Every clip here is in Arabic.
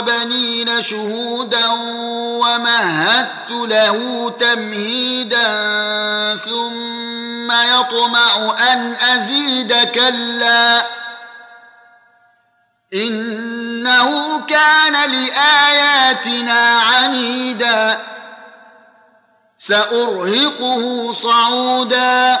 وبنين شهودا ومهدت له تمهيدا ثم يطمع أن أزيد كلا إنه كان لآياتنا عنيدا سأرهقه صعودا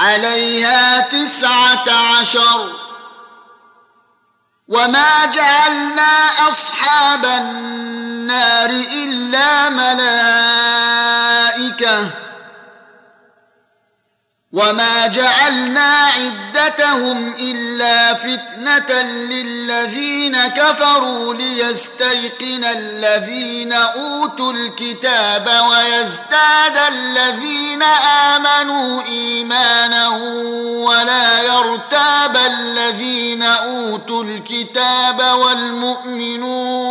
عليها تسعة عشر. وما جعلنا أصحاب النار إلا ملائكه وما جعلنا عدتهم الا فتنه للذين كفروا ليستيقن الذين اوتوا الكتاب ويزداد الذين امنوا ايمانا ولا يرتاب الذين اوتوا الكتاب والمؤمنون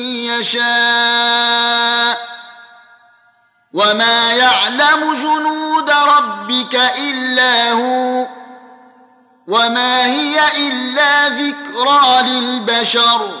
يشاء وما يعلم جنود ربك إلا هو وما هي إلا ذكرى للبشر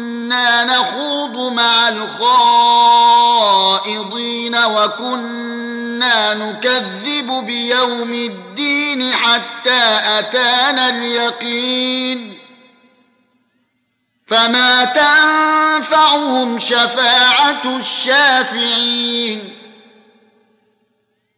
نخوض مع الخائضين وكنا نكذب بيوم الدين حتى أتانا اليقين. فما تنفعهم شفاعة الشافعين.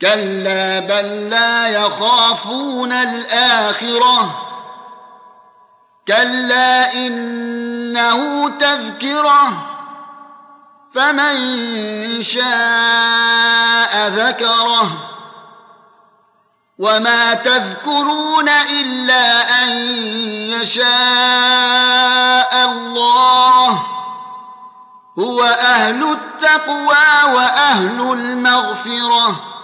كلا بل لا يخافون الآخرة. كلا إنه تذكرة. فمن شاء ذكره. وما تذكرون إلا أن يشاء الله. هو أهل التقوى وأهل المغفرة.